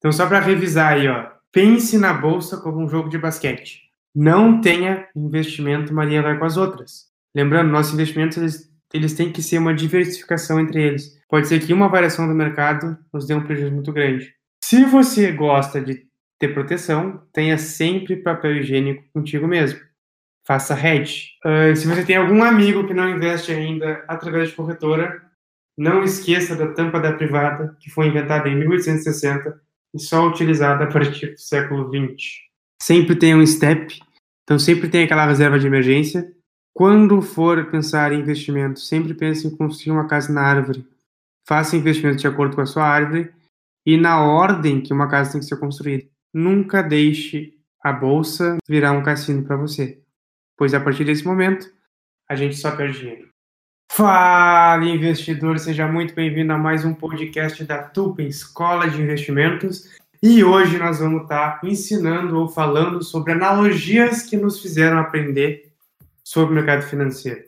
Então, só para revisar aí, ó. Pense na bolsa como um jogo de basquete. Não tenha investimento Maria vai com as outras. Lembrando, nossos investimentos eles, eles têm que ser uma diversificação entre eles. Pode ser que uma variação do mercado nos dê um prejuízo muito grande. Se você gosta de ter proteção, tenha sempre papel higiênico contigo mesmo. Faça hedge. Uh, se você tem algum amigo que não investe ainda através de corretora, não esqueça da tampa da privada, que foi inventada em 1860 e só utilizada a partir do século XX. Sempre tenha um step, então sempre tem aquela reserva de emergência. Quando for pensar em investimento, sempre pense em construir uma casa na árvore. Faça investimento de acordo com a sua árvore e na ordem que uma casa tem que ser construída. Nunca deixe a bolsa virar um cassino para você, pois a partir desse momento a gente só perde dinheiro. Fala, investidor! Seja muito bem-vindo a mais um podcast da Tupen Escola de Investimentos. E hoje nós vamos estar ensinando ou falando sobre analogias que nos fizeram aprender sobre o mercado financeiro.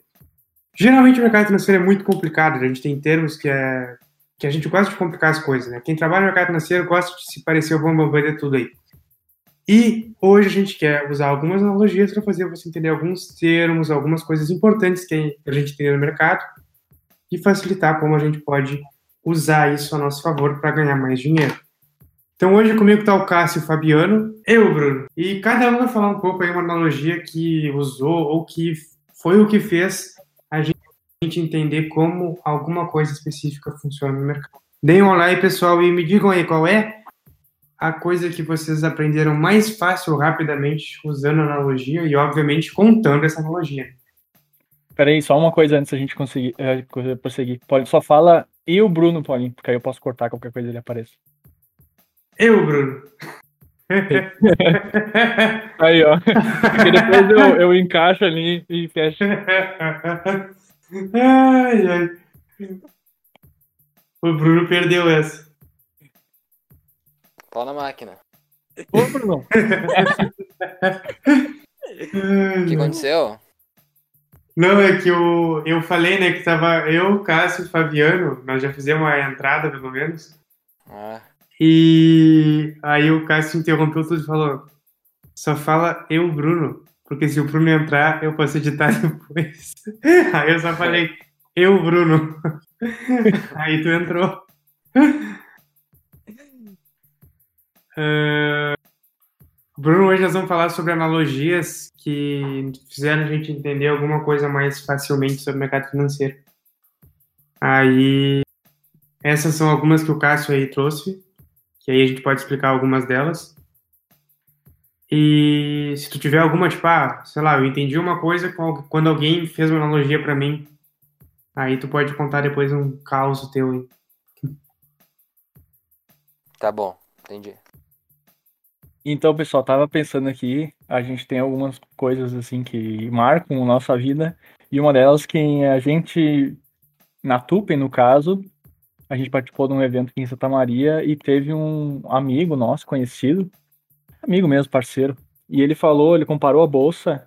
Geralmente o mercado financeiro é muito complicado, a gente tem termos que, é, que a gente gosta de complicar as coisas, né? Quem trabalha no mercado financeiro gosta de se parecer o bambambam de tudo aí. E hoje a gente quer usar algumas analogias para fazer você entender alguns termos, algumas coisas importantes que a gente tem no mercado e facilitar como a gente pode usar isso a nosso favor para ganhar mais dinheiro. Então hoje comigo está o Cássio Fabiano, eu, Bruno, e cada um vai falar um pouco aí uma analogia que usou ou que foi o que fez a gente entender como alguma coisa específica funciona no mercado. Deem um olá aí, pessoal, e me digam aí qual é a coisa que vocês aprenderam mais fácil, rapidamente, usando analogia e, obviamente, contando essa analogia. Peraí, só uma coisa antes da gente conseguir é, prosseguir. Pode, só fala e o Bruno, Paulinho, porque aí eu posso cortar qualquer coisa ele apareça. Eu, Bruno. aí, ó. Porque depois eu, eu encaixo ali e fecho. Ai, ai. O Bruno perdeu essa. Pau na máquina. Ô, Bruno. O que aconteceu? Não, é que eu, eu falei, né, que tava eu, Cássio e Fabiano, nós já fizemos a entrada, pelo menos. Ah, E aí o Cássio interrompeu tudo e falou: só fala eu, Bruno, porque se o Bruno entrar, eu posso editar depois. Aí eu só falei eu, Bruno. Aí tu entrou. Ah, Bruno, hoje nós vamos falar sobre analogias que fizeram a gente entender alguma coisa mais facilmente sobre o mercado financeiro. Aí, essas são algumas que o Cássio aí trouxe, que aí a gente pode explicar algumas delas. E se tu tiver alguma, tipo, ah, sei lá, eu entendi uma coisa quando alguém fez uma analogia para mim, aí tu pode contar depois um caos teu aí. tá bom, entendi. Então, pessoal, tava pensando aqui, a gente tem algumas coisas assim que marcam a nossa vida, e uma delas que a gente, na Tupen, no caso, a gente participou de um evento aqui em Santa Maria e teve um amigo nosso, conhecido, amigo mesmo, parceiro, e ele falou, ele comparou a bolsa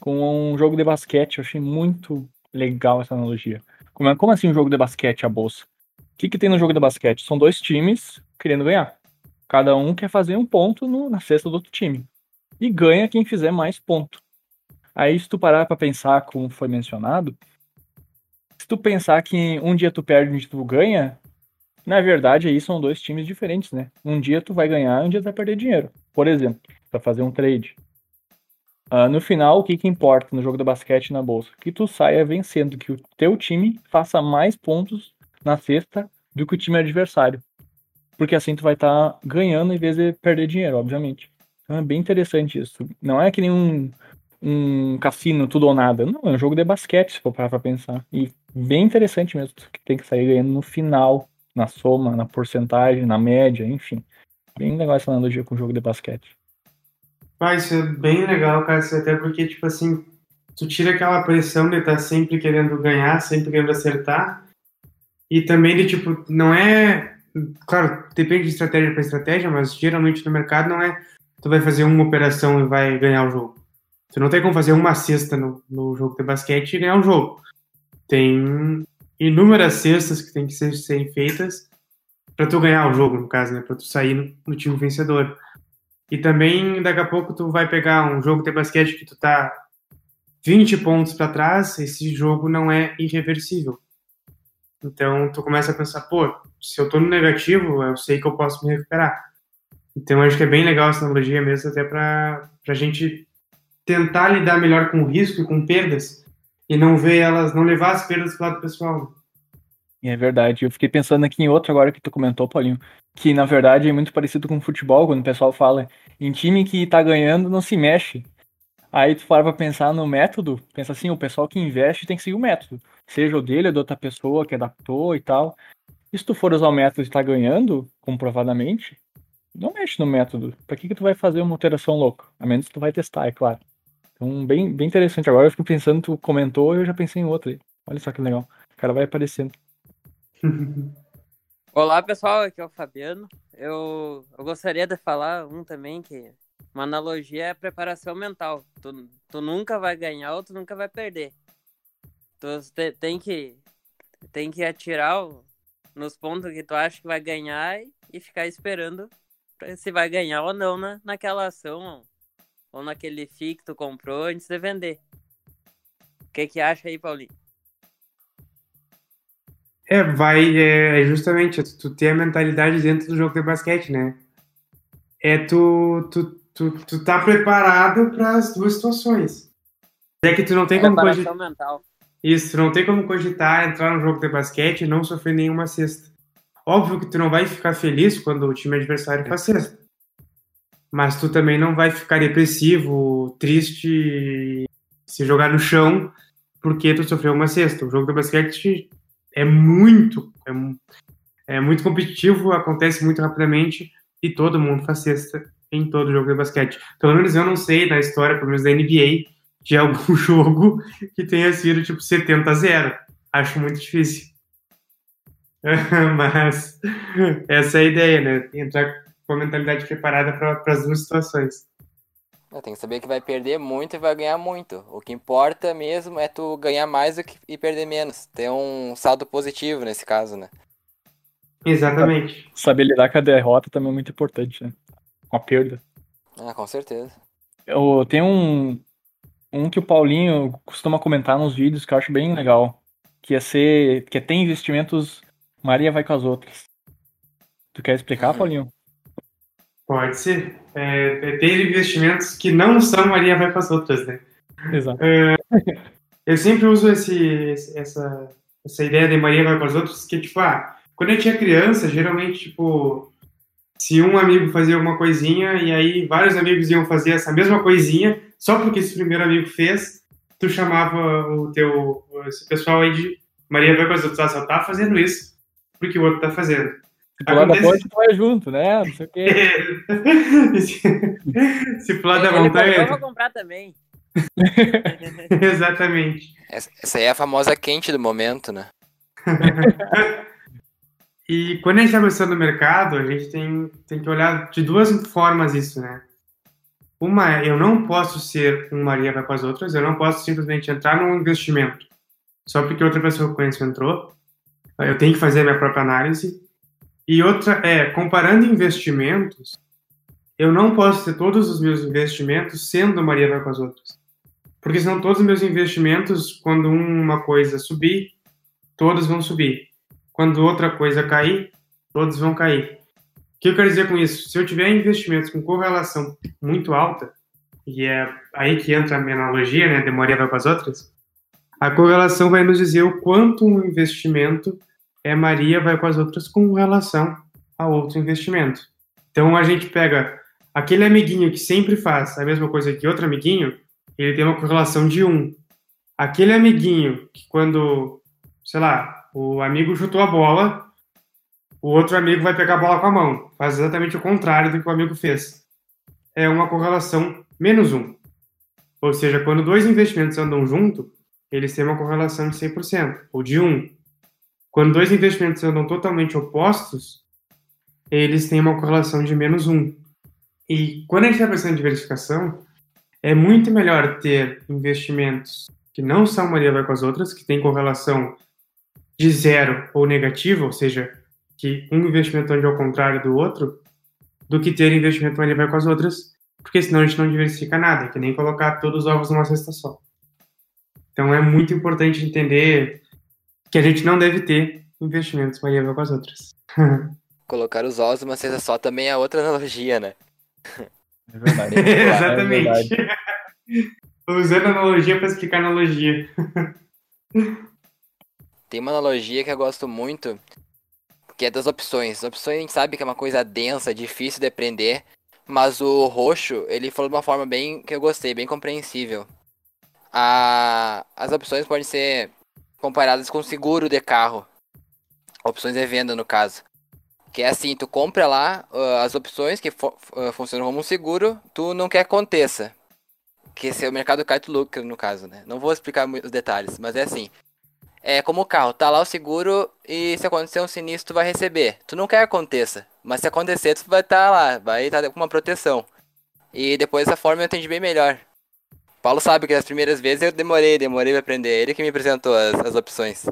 com um jogo de basquete, eu achei muito legal essa analogia. Como, é- como assim um jogo de basquete, a bolsa? O que, que tem no jogo de basquete? São dois times querendo ganhar. Cada um quer fazer um ponto no- na cesta do outro time. E ganha quem fizer mais ponto. Aí, se tu parar pra pensar, como foi mencionado, se tu pensar que um dia tu perde e um dia tu ganha, na verdade aí são dois times diferentes, né? Um dia tu vai ganhar, um dia tu vai perder dinheiro. Por exemplo, pra fazer um trade. Ah, no final, o que que importa no jogo do basquete na bolsa? Que tu saia vencendo, que o teu time faça mais pontos na cesta do que o time adversário porque assim tu vai estar ganhando em vez de perder dinheiro, obviamente. Então é bem interessante isso. Não é que nem um, um cassino, tudo ou nada. Não, é um jogo de basquete, se for parar pra pensar. E bem interessante mesmo, que tem que sair ganhando no final, na soma, na porcentagem, na média, enfim. Bem legal essa analogia com o jogo de basquete. Ah, isso é bem legal, cara, isso até porque, tipo assim, tu tira aquela pressão de estar sempre querendo ganhar, sempre querendo acertar, e também de, tipo, não é... Claro, depende de estratégia para estratégia, mas geralmente no mercado não é tu vai fazer uma operação e vai ganhar o jogo. Tu não tem como fazer uma cesta no, no jogo de basquete e ganhar um jogo. Tem inúmeras cestas que tem que ser, serem feitas para tu ganhar o jogo, no caso, né? Para tu sair no, no, time vencedor. E também daqui a pouco tu vai pegar um jogo de basquete que tu tá 20 pontos para trás, esse jogo não é irreversível. Então tu começa a pensar, pô, se eu tô no negativo, eu sei que eu posso me recuperar. Então acho que é bem legal essa analogia mesmo, até para a gente tentar lidar melhor com o risco e com perdas e não ver elas, não levar as perdas pro lado pessoal. É verdade. Eu fiquei pensando aqui em outro agora que tu comentou, Paulinho, que na verdade é muito parecido com o futebol, quando o pessoal fala em time que tá ganhando não se mexe. Aí tu para pra pensar no método, pensa assim, o pessoal que investe tem que seguir o método. Seja o dele ou de outra pessoa que adaptou e tal. E se tu for usar o método e tá ganhando, comprovadamente, não mexe no método. Pra que, que tu vai fazer uma alteração louca? A menos que tu vai testar, é claro. Então, bem, bem interessante. Agora eu fico pensando, tu comentou, eu já pensei em outro aí. Olha só que legal. O cara vai aparecendo. Olá, pessoal. Aqui é o Fabiano. Eu, eu gostaria de falar um também que uma analogia é a preparação mental. Tu, tu nunca vai ganhar ou tu nunca vai perder. Tu te, tem que tem que atirar o, nos pontos que tu acha que vai ganhar e, e ficar esperando se vai ganhar ou não na, naquela ação ou naquele FII que tu comprou antes de vender. O que que acha aí, Paulinho? É, vai, é, justamente, tu ter a mentalidade dentro do jogo de basquete, né? É tu, tu, tu, tu tá preparado para as duas situações. É que tu não tem é como cogitar. mental. Isso, não tem como cogitar entrar no jogo de basquete e não sofrer nenhuma cesta. Óbvio que tu não vai ficar feliz quando o time adversário faz cesta. Mas tu também não vai ficar depressivo, triste, se jogar no chão porque tu sofreu uma cesta. O jogo de basquete é muito, é, é muito competitivo, acontece muito rapidamente e todo mundo faz cesta em todo jogo de basquete. Pelo menos eu não sei na história, pelo menos da NBA, de algum jogo que tenha sido tipo 70 a 0. Acho muito difícil. Mas essa é a ideia, né? Entrar com a mentalidade preparada para as duas situações. Tem que saber que vai perder muito e vai ganhar muito. O que importa mesmo é tu ganhar mais e perder menos. Ter um saldo positivo nesse caso, né? Exatamente. Saber lidar com a derrota também é muito importante, né? Com a perda. Ah, com certeza. Eu, tem um, um que o Paulinho costuma comentar nos vídeos que eu acho bem legal. Que é ser. Que é ter investimentos. Maria vai com as outras. Tu quer explicar. Paulinho? Pode ser. É, é, ter investimentos que não são Maria vai com as outras, né? Exato. É, eu sempre uso esse, essa, essa ideia de Maria vai com as outras, que tipo, ah, quando eu tinha criança, geralmente, tipo, se um amigo fazia alguma coisinha e aí vários amigos iam fazer essa mesma coisinha, só porque esse primeiro amigo fez, tu chamava o teu, esse pessoal aí de Maria vai com as outras, ah, só tá fazendo isso porque o outro tá fazendo. Se pular Acontece... da ponte, tu vai junto, né? Não sei o quê. se, pular da montanha. Eu vou comprar também. Exatamente. Essa aí é a famosa quente do momento, né? e quando a gente está pensando no mercado, a gente tem, tem que olhar de duas formas isso, né? Uma eu não posso ser um Maria vai com as outras, eu não posso simplesmente entrar num investimento só porque outra pessoa que eu conheço entrou. Eu tenho que fazer a minha própria análise e outra é, comparando investimentos, eu não posso ter todos os meus investimentos sendo Maria vai com as outras. Porque senão todos os meus investimentos, quando uma coisa subir, todos vão subir. Quando outra coisa cair, todos vão cair. O que eu quero dizer com isso? Se eu tiver investimentos com correlação muito alta, e é aí que entra a minha analogia, né, de Maria vai com as outras, a correlação vai nos dizer o quanto um investimento é Maria vai com as outras com relação a outro investimento. Então a gente pega aquele amiguinho que sempre faz a mesma coisa que outro amiguinho, ele tem uma correlação de um. Aquele amiguinho que quando, sei lá, o amigo chutou a bola, o outro amigo vai pegar a bola com a mão. Faz exatamente o contrário do que o amigo fez. É uma correlação menos um. Ou seja, quando dois investimentos andam junto, eles têm uma correlação de 100%, ou de 1. Quando dois investimentos andam totalmente opostos, eles têm uma correlação de menos um. E quando a gente está pensando em diversificação, é muito melhor ter investimentos que não são Maria vai com as outras, que tem correlação de zero ou negativa, ou seja, que um investimento onde é o contrário do outro, do que ter investimento onde vai com as outras, porque senão a gente não diversifica nada, é que nem colocar todos os ovos numa cesta só. Então é muito importante entender que a gente não deve ter investimentos Maria vai com as outras. Colocar os ovos numa cesta só também é outra analogia, né? É verdade. Exatamente. É verdade. Usando analogia para explicar analogia. Tem uma analogia que eu gosto muito, que é das opções. As opções a gente sabe que é uma coisa densa, difícil de aprender, mas o roxo, ele falou de uma forma bem que eu gostei, bem compreensível. A, as opções podem ser comparadas com seguro de carro. Opções de venda, no caso. Que é assim, tu compra lá uh, as opções que uh, funcionam como um seguro, tu não quer que aconteça. Que se o mercado cai, tu lucra, no caso, né? Não vou explicar os detalhes, mas é assim. É como o carro, tá lá o seguro e se acontecer um sinistro, tu vai receber. Tu não quer que aconteça, mas se acontecer, tu vai estar lá, vai estar com uma proteção. E depois dessa forma eu entendi bem melhor. Paulo sabe que nas primeiras vezes eu demorei, demorei pra aprender. Ele que me apresentou as, as opções.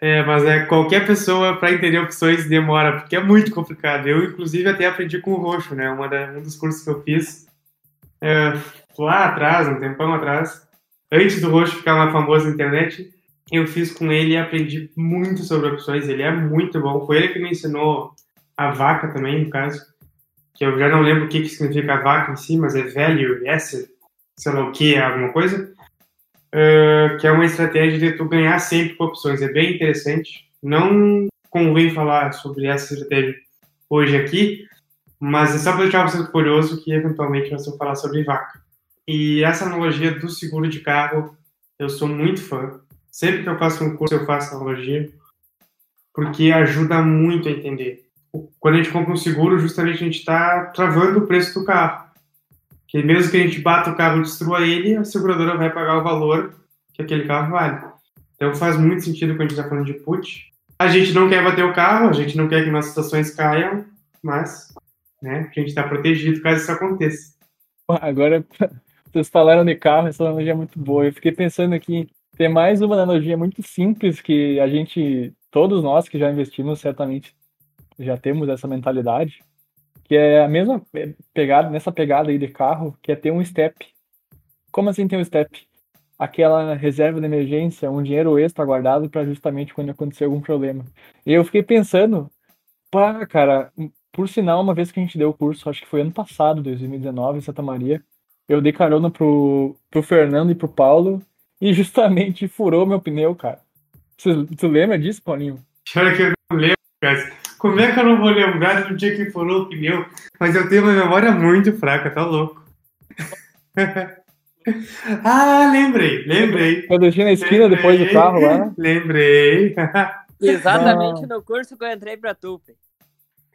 É, mas é qualquer pessoa para entender opções demora, porque é muito complicado. Eu, inclusive, até aprendi com o roxo, né? Uma da, um dos cursos que eu fiz é, lá atrás, um tempão atrás, antes do roxo ficar mais famoso na internet, eu fiz com ele e aprendi muito sobre opções. Ele é muito bom. Foi ele que me ensinou a vaca também, no caso. Que eu já não lembro o que, que significa vaca em si, mas é value, asset, sei lá o que, alguma coisa. Uh, que é uma estratégia de tu ganhar sempre com opções. É bem interessante. Não convém falar sobre essa estratégia hoje aqui, mas é só para deixar você curioso que eventualmente nós vamos falar sobre vaca. E essa analogia do seguro de carro, eu sou muito fã. Sempre que eu faço um curso, eu faço analogia, porque ajuda muito a entender. Quando a gente compra um seguro, justamente a gente está travando o preço do carro. Que mesmo que a gente bata o carro e destrua ele, a seguradora vai pagar o valor que aquele carro vale. Então faz muito sentido quando a gente está falando de put. A gente não quer bater o carro, a gente não quer que nossas ações caiam, mas né, a gente está protegido caso isso aconteça. Agora, vocês falaram de carro, essa analogia é muito boa. Eu fiquei pensando aqui, tem mais uma analogia muito simples que a gente, todos nós que já investimos, certamente já temos essa mentalidade, que é a mesma pegada, nessa pegada aí de carro, que é ter um step. Como assim ter um step? Aquela reserva de emergência, um dinheiro extra guardado para justamente quando acontecer algum problema. E eu fiquei pensando, pá, cara, por sinal, uma vez que a gente deu o curso, acho que foi ano passado, 2019, em Santa Maria, eu dei carona pro, pro Fernando e pro Paulo e justamente furou meu pneu, cara. Você, tu lembra disso, Paulinho? Pior que eu não lembro, cara. Como é que eu não vou lembrar do dia que furou o pneu? Mas eu tenho uma memória muito fraca, tá louco. ah, lembrei, lembrei. Eu deixei na esquina lembrei, depois do carro lá. Lembrei. Exatamente ah. no curso que eu entrei pra Tupi.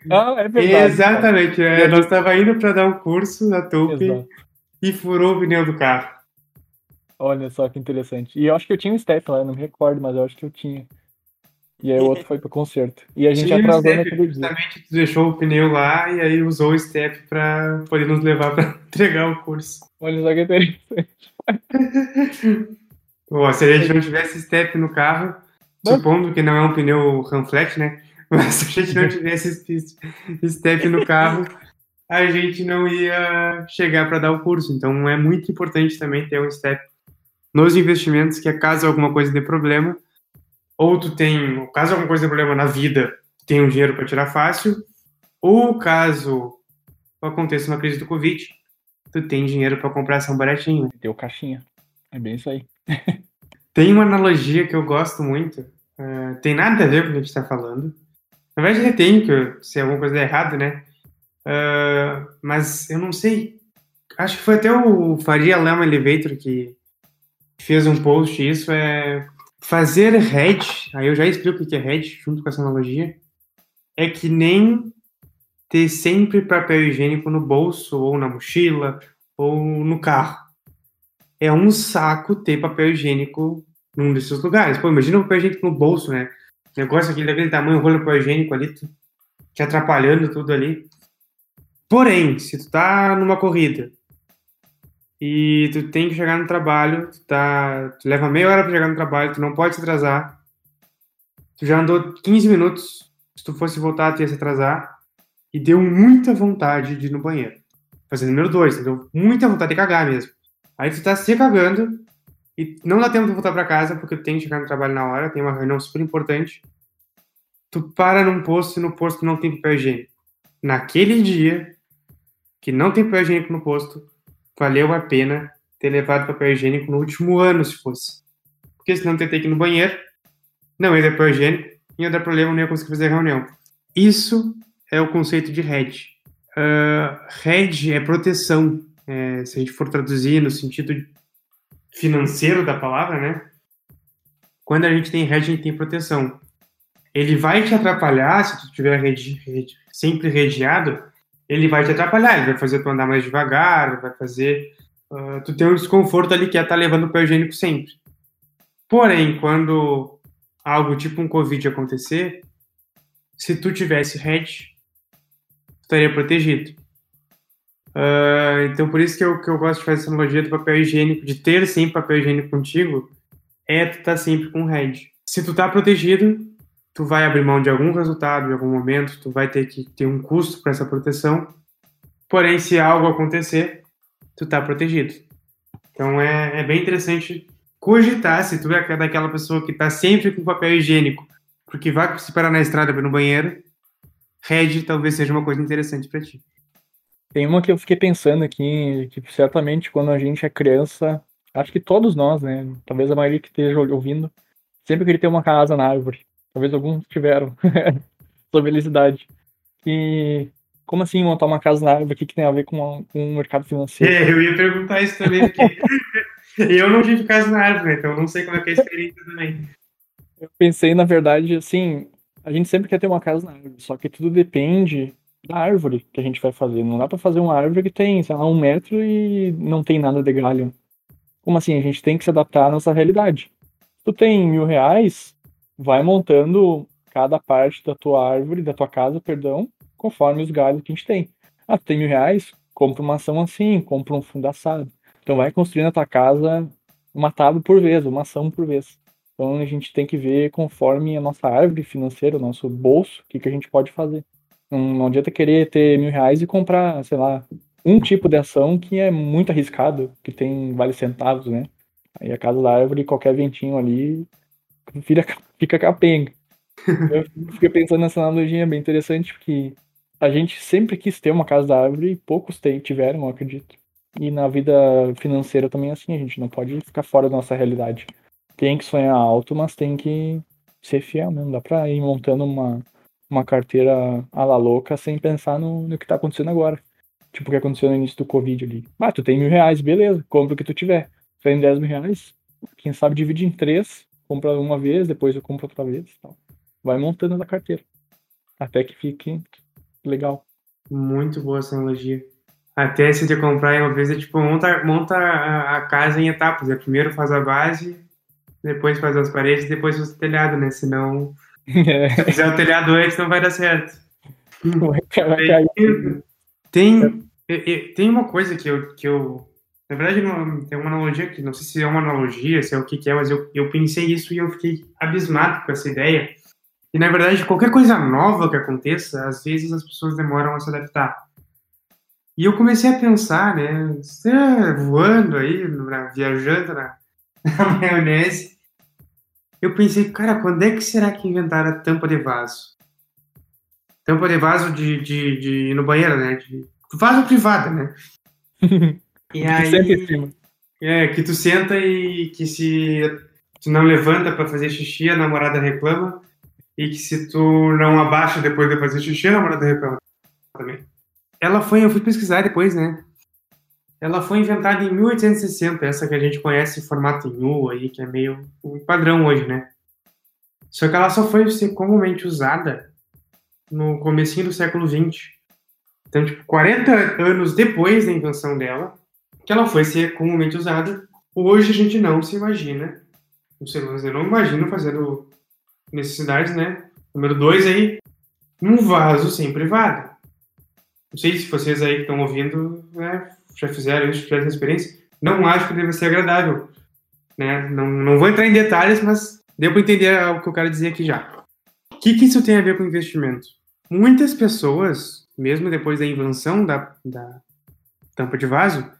Ah, é verdade. Exatamente. É, nós estava indo para dar um curso na Tupi Exato. e furou o pneu do carro. Olha só que interessante. E eu acho que eu tinha um step lá, eu não me recordo, mas eu acho que eu tinha. E aí o outro foi pro concerto. E a gente Tinha atrasou step, naquele dia. Justamente tu deixou o pneu lá e aí usou o step para poder nos levar para entregar o curso. Olha só que interessante. Pô, se a gente não tivesse step no carro, Não. supondo que não é um pneu Ranflet, né? Mas se a gente não tivesse step no carro, a gente não ia chegar para dar o curso. Então é muito importante também ter um step nos investimentos, que é caso alguma coisa dê problema, ou tu tem, caso alguma coisa dê problema na vida, tu tem um dinheiro para tirar fácil, ou caso aconteça uma crise do Covid, tu tem dinheiro para comprar ação baratinho. Deu caixinha. É bem isso aí. Tem uma analogia que eu gosto muito, uh, tem nada a ver com o que a gente está falando. Na verdade, tem, que se alguma coisa der errado, né? Uh, mas eu não sei. Acho que foi até o Faria Lama Elevator que fez um post. Isso é fazer hedge. Aí eu já explico o que é hedge junto com essa analogia. É que nem ter sempre papel higiênico no bolso, ou na mochila, ou no carro. É um saco ter papel higiênico num desses lugares. Pô, imagina o papel higiênico no bolso, né? negócio aquele daquele tamanho, rolo papel higiênico ali, te atrapalhando tudo ali. Porém, se tu tá numa corrida e tu tem que chegar no trabalho, tu, tá, tu leva meia hora pra chegar no trabalho, tu não pode se atrasar, tu já andou 15 minutos Se tu fosse voltar, tu ia se atrasar. E deu muita vontade de ir no banheiro. Fazer número dois, deu muita vontade de cagar mesmo. Aí tu tá se cagando e não dá tempo de voltar para casa porque tu tem que chegar no trabalho na hora, tem uma reunião super importante. Tu para num posto e no posto não tem papel higiênico. Naquele dia que não tem papel higiênico no posto, valeu a pena ter levado papel higiênico no último ano, se fosse. Porque senão ia ter que ir no banheiro, não ia papel higiênico, ia dar problema, não ia conseguir fazer reunião. Isso é o conceito de hedge. Uh, é proteção. É, se a gente for traduzir no sentido financeiro da palavra, né? Quando a gente tem hedge, a gente tem proteção. Ele vai te atrapalhar se tu tiver rede, rede, sempre redeado, ele vai te atrapalhar, ele vai fazer tu andar mais devagar, vai fazer uh, tu ter um desconforto ali que é estar tá levando o pé higiênico sempre. Porém, quando algo tipo um Covid acontecer, se tu tivesse tu estaria protegido. Uh, então, por isso que eu, que eu gosto de fazer essa analogia do papel higiênico, de ter sempre papel higiênico contigo, é tu estar tá sempre com hedge. Se tu tá protegido, tu vai abrir mão de algum resultado, de algum momento, tu vai ter que ter um custo para essa proteção. Porém, se algo acontecer, tu tá protegido. Então é, é bem interessante cogitar se tu é daquela pessoa que tá sempre com papel higiênico, porque vai se parar na estrada para no banheiro, Red talvez seja uma coisa interessante para ti. Tem uma que eu fiquei pensando aqui, que certamente quando a gente é criança, acho que todos nós, né? Talvez a maioria que esteja ouvindo, sempre queria ter uma casa na árvore. Talvez alguns tiveram, sobre felicidade. E como assim montar uma casa na árvore? O que, que tem a ver com, com o mercado financeiro? É, eu ia perguntar isso também, porque eu não tive casa na árvore, então eu não sei como é que é a experiência também. Eu pensei, na verdade, assim, a gente sempre quer ter uma casa na árvore, só que tudo depende da árvore que a gente vai fazer. Não dá para fazer uma árvore que tem, sei lá, um metro e não tem nada de galho. Como assim? A gente tem que se adaptar à nossa realidade. Tu tem mil reais, vai montando cada parte da tua árvore, da tua casa, perdão, conforme os galhos que a gente tem. Ah, tem mil reais? Compra uma ação assim, compra um fundo assado. Então vai construindo a tua casa uma tábua por vez, uma ação por vez. Então a gente tem que ver conforme a nossa árvore financeira, o nosso bolso, o que, que a gente pode fazer. Não, não adianta querer ter mil reais e comprar, sei lá, um tipo de ação que é muito arriscado, que tem vale centavos, né? Aí a casa da árvore, qualquer ventinho ali, vira, fica capenga. Eu fiquei pensando nessa analogia bem interessante, porque a gente sempre quis ter uma casa da árvore e poucos tiveram, eu acredito. E na vida financeira também é assim, a gente não pode ficar fora da nossa realidade. Tem que sonhar alto, mas tem que ser fiel mesmo. Dá pra ir montando uma, uma carteira à la louca sem pensar no, no que tá acontecendo agora. Tipo o que aconteceu no início do Covid ali. Ah, tu tem mil reais, beleza, compra o que tu tiver. Tu tem dez mil reais, quem sabe divide em três, compra uma vez, depois eu compro outra vez tal. Vai montando na carteira. Até que fique legal. Muito boa essa analogia. Até se de comprar uma vez, é tipo, monta, monta a, a casa em etapas. É, primeiro faz a base, depois faz as paredes, depois faz o telhado, né? Senão, é. se fizer o telhado antes, não vai dar certo. Vai tem, tem, tem uma coisa que eu, que eu na verdade, tem uma analogia que não sei se é uma analogia, se é o que, que é, mas eu, eu pensei isso e eu fiquei abismado com essa ideia. E na verdade, qualquer coisa nova que aconteça, às vezes as pessoas demoram a se adaptar. E eu comecei a pensar, né, voando aí, viajando na, na maionese, eu pensei, cara, quando é que será que inventaram a tampa de vaso? Tampa de vaso de, de, de no banheiro, né? De, vaso privado, né? E que aí, senta em cima. É, que tu senta e que se tu não levanta para fazer xixi, a namorada reclama. E que se tu não abaixa depois de fazer xixi, a namorada reclama também. Ela foi, eu fui pesquisar depois, né? Ela foi inventada em 1860, essa que a gente conhece em formato em U aí, que é meio um padrão hoje, né? Só que ela só foi ser comumente usada no comecinho do século XX. Então, tipo, 40 anos depois da invenção dela, que ela foi ser comumente usada. Hoje a gente não se imagina, você não imagina fazendo necessidades, né? Número dois aí, um vaso sem privada. Não sei se vocês aí que estão ouvindo né, já fizeram isso, tiveram essa experiência. Não acho que deve ser agradável. Né? Não, não vou entrar em detalhes, mas deu para entender o que eu quero dizer aqui já. O que, que isso tem a ver com investimento? Muitas pessoas, mesmo depois da invenção da, da tampa de vaso,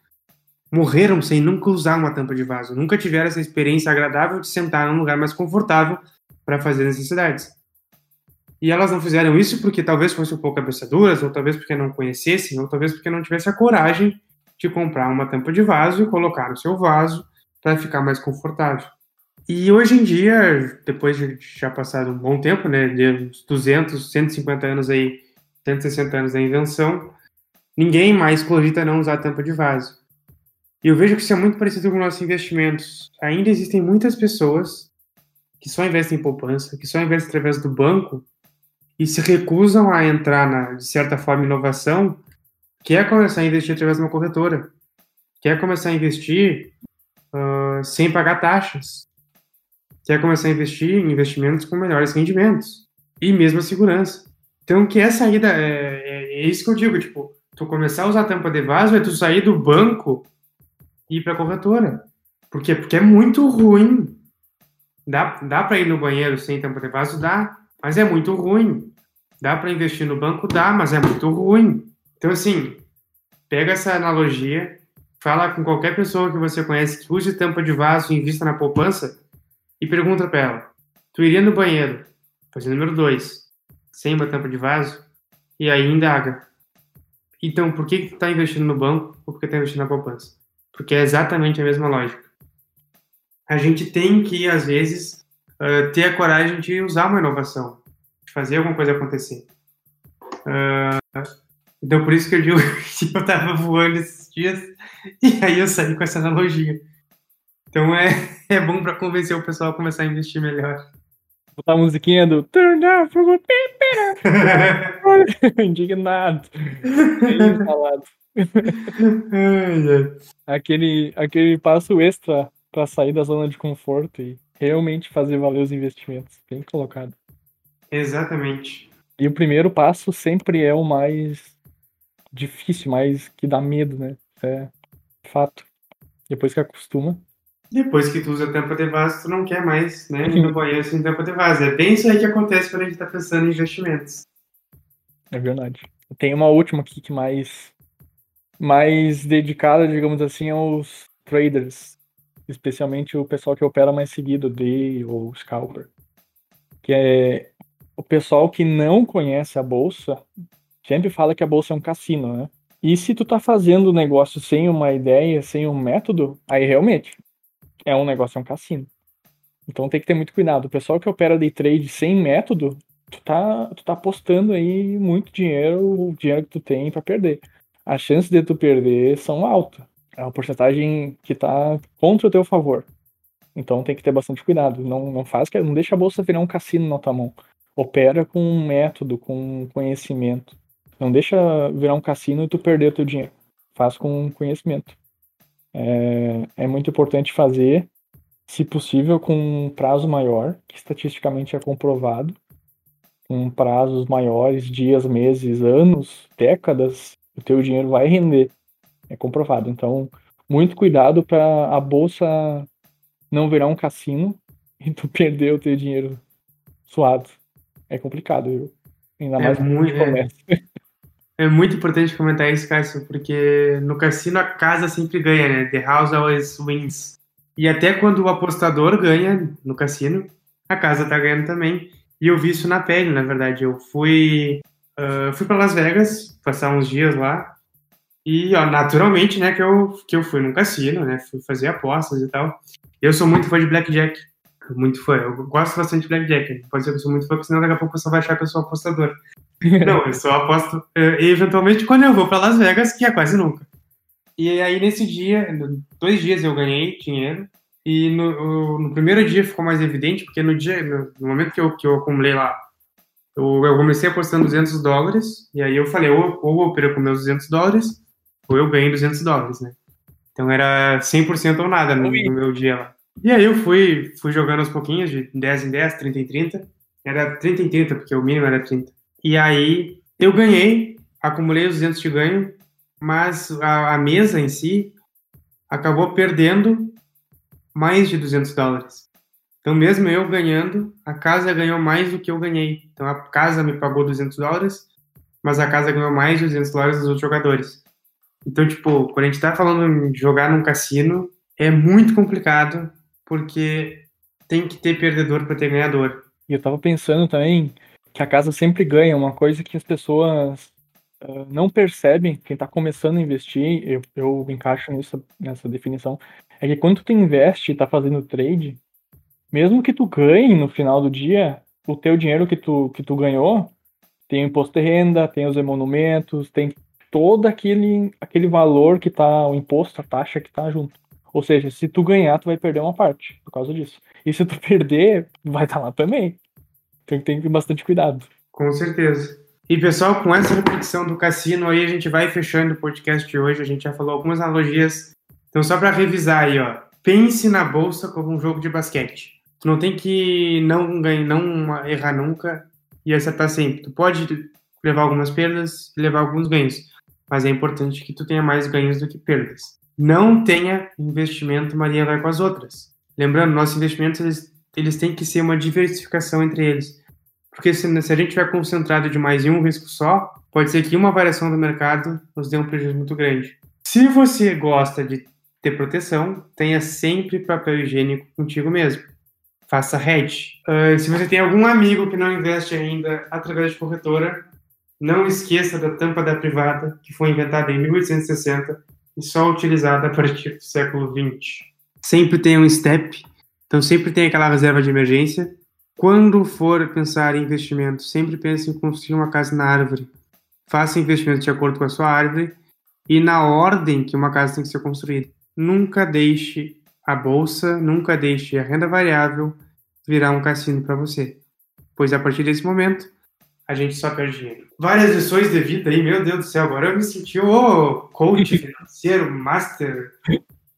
morreram sem nunca usar uma tampa de vaso, nunca tiveram essa experiência agradável de sentar num lugar mais confortável para fazer necessidades. E elas não fizeram isso porque talvez fossem um pouco cabeçaduras, ou talvez porque não conhecessem, ou talvez porque não tivessem a coragem de comprar uma tampa de vaso e colocar no seu vaso para ficar mais confortável. E hoje em dia, depois de já passado um bom tempo, né, de uns 200, 150 anos aí, 160 anos da invenção, ninguém mais cogita não usar tampa de vaso. E eu vejo que isso é muito parecido com nossos investimentos. Ainda existem muitas pessoas que só investem em poupança, que só investem através do banco e se recusam a entrar na, de certa forma, inovação, quer começar a investir através de uma corretora, quer começar a investir uh, sem pagar taxas, quer começar a investir em investimentos com melhores rendimentos e mesmo a segurança. Então, que é saída, é, é, é, isso que eu digo, tipo, tu começar a usar a tampa de vaso é tu sair do banco ir para a corretora. Por quê? Porque é muito ruim. Dá, dá para ir no banheiro sem tampa de vaso? Dá, mas é muito ruim. Dá para investir no banco? Dá, mas é muito ruim. Então, assim, pega essa analogia, fala com qualquer pessoa que você conhece que use tampa de vaso e invista na poupança, e pergunta para ela: Tu iria no banheiro, fazer número 2, sem uma tampa de vaso? E aí indaga: Então, por que, que tu tá investindo no banco ou por que tá investindo na poupança? Porque é exatamente a mesma lógica. A gente tem que, às vezes, uh, ter a coragem de usar uma inovação, de fazer alguma coisa acontecer. Uh, então, por isso que eu digo que eu tava voando esses dias e aí eu saí com essa analogia. Então é, é bom para convencer o pessoal a começar a investir melhor. Botar a musiquinha do Turn down for Indignado. aquele, aquele passo extra para sair da zona de conforto e realmente fazer valer os investimentos. Bem colocado. Exatamente. E o primeiro passo sempre é o mais difícil, mais que dá medo, né? É fato. Depois que acostuma, depois que tu usa tampa de vaso, tu não quer mais, né, ir no banheiro sem tampa de vaso. É bem isso aí que acontece quando a gente está pensando em investimentos. É verdade. Tem uma última aqui que mais mais dedicada, digamos assim, aos traders, especialmente o pessoal que opera mais seguido, day ou scalper, que é o pessoal que não conhece a bolsa, sempre fala que a bolsa é um cassino, né? E se tu tá fazendo o negócio sem uma ideia, sem um método, aí realmente é um negócio, é um cassino. Então tem que ter muito cuidado. O pessoal que opera day trade sem método, tu tá, tu tá apostando aí muito dinheiro, o dinheiro que tu tem para perder. As chances de tu perder são altas. É uma porcentagem que tá contra o teu favor. Então tem que ter bastante cuidado. Não, não faz que não deixa a bolsa virar um cassino na tua mão. Opera com um método, com conhecimento. Não deixa virar um cassino e tu perder o teu dinheiro. Faz com conhecimento é, é muito importante fazer, se possível, com um prazo maior, que estatisticamente é comprovado, com prazos maiores, dias, meses, anos, décadas, o teu dinheiro vai render. É comprovado. Então, muito cuidado para a bolsa não virar um cassino e tu perder o teu dinheiro suado. É complicado, viu? Ainda é mais muito, é, é muito importante comentar isso, Cássio, porque no cassino a casa sempre ganha, né? The house always wins. E até quando o apostador ganha no cassino, a casa tá ganhando também. E eu vi isso na pele, na verdade. Eu fui, uh, fui para Las Vegas passar uns dias lá. E, ó, naturalmente, né, que eu, que eu fui num cassino, né? Fui fazer apostas e tal. Eu sou muito fã de Blackjack. Muito fã. Eu gosto bastante de Blackjack. Pode ser que eu sou muito fã, porque senão daqui a pouco pessoal vai achar que eu sou apostador. Não, eu só aposto uh, eventualmente quando eu vou para Las Vegas, que é quase nunca. E aí nesse dia, dois dias eu ganhei dinheiro. E no, no primeiro dia ficou mais evidente, porque no dia, no, no momento que eu, que eu acumulei lá, eu, eu, comecei apostando 200 dólares, e aí eu falei, ou, ou eu perco meus 200 dólares, ou eu ganho 200 dólares, né? Então era 100% ou nada no, no, meu dia lá. E aí eu fui, fui jogando aos pouquinhos, de 10 em 10, 30 em 30. Era 30 em 30, porque o mínimo era 30. E aí eu ganhei, acumulei os 200 de ganho, mas a, a mesa em si acabou perdendo mais de 200 dólares. Então, mesmo eu ganhando, a casa ganhou mais do que eu ganhei. Então, a casa me pagou 200 dólares, mas a casa ganhou mais de 200 dólares dos outros jogadores. Então, tipo, quando a gente tá falando de jogar num cassino, é muito complicado, porque tem que ter perdedor para ter ganhador. E eu tava pensando também que a casa sempre ganha, uma coisa que as pessoas uh, não percebem, quem tá começando a investir, eu, eu encaixo nisso, nessa definição, é que quando tu investe e tá fazendo trade, mesmo que tu ganhe no final do dia, o teu dinheiro que tu, que tu ganhou tem o imposto de renda, tem os emolumentos, tem todo aquele, aquele valor que tá, o imposto, a taxa que tá junto. Ou seja, se tu ganhar, tu vai perder uma parte por causa disso. E se tu perder, vai estar tá lá também. Então tem que ter bastante cuidado. Com certeza. E pessoal, com essa repetição do cassino aí, a gente vai fechando o podcast de hoje. A gente já falou algumas analogias. Então, só para revisar aí, ó. Pense na bolsa como um jogo de basquete. Tu não tem que não ganhar, não errar nunca e acertar sempre. Tu pode levar algumas perdas e levar alguns ganhos, mas é importante que tu tenha mais ganhos do que perdas. Não tenha investimento Maria vai com as outras. Lembrando, nossos investimentos eles, eles têm que ser uma diversificação entre eles. Porque se, se a gente estiver concentrado demais em um risco só, pode ser que uma variação do mercado nos dê um prejuízo muito grande. Se você gosta de ter proteção, tenha sempre papel higiênico contigo mesmo faça hedge. Uh, se você tem algum amigo que não investe ainda através de corretora, não esqueça da tampa da privada, que foi inventada em 1860 e só utilizada a partir do século 20. Sempre tenha um step, então sempre tem aquela reserva de emergência. Quando for pensar em investimento, sempre pense em construir uma casa na árvore. Faça investimento de acordo com a sua árvore e na ordem que uma casa tem que ser construída. Nunca deixe a bolsa nunca deixe a renda variável virar um cassino para você, pois a partir desse momento a gente só perde dinheiro. Várias lições de vida aí, meu Deus do céu, agora eu me senti o coach financeiro, master,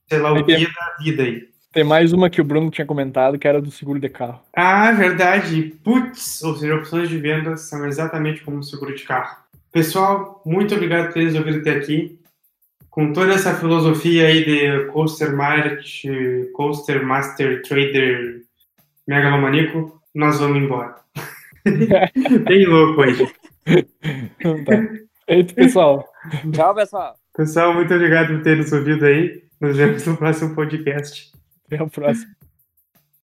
sei lá o que da vida aí. Tem mais uma que o Bruno tinha comentado, que era do seguro de carro. Ah, verdade. Putz, ou seja, opções de venda são exatamente como o seguro de carro. Pessoal, muito obrigado por terem ouvido até aqui com toda essa filosofia aí de coaster market, coaster master trader megalomaníaco, nós vamos embora. Bem louco aí. Então tá. Eita, pessoal. Tchau, pessoal. Pessoal, muito obrigado por ter nos ouvido aí. Nos vemos no próximo podcast. Até a próxima.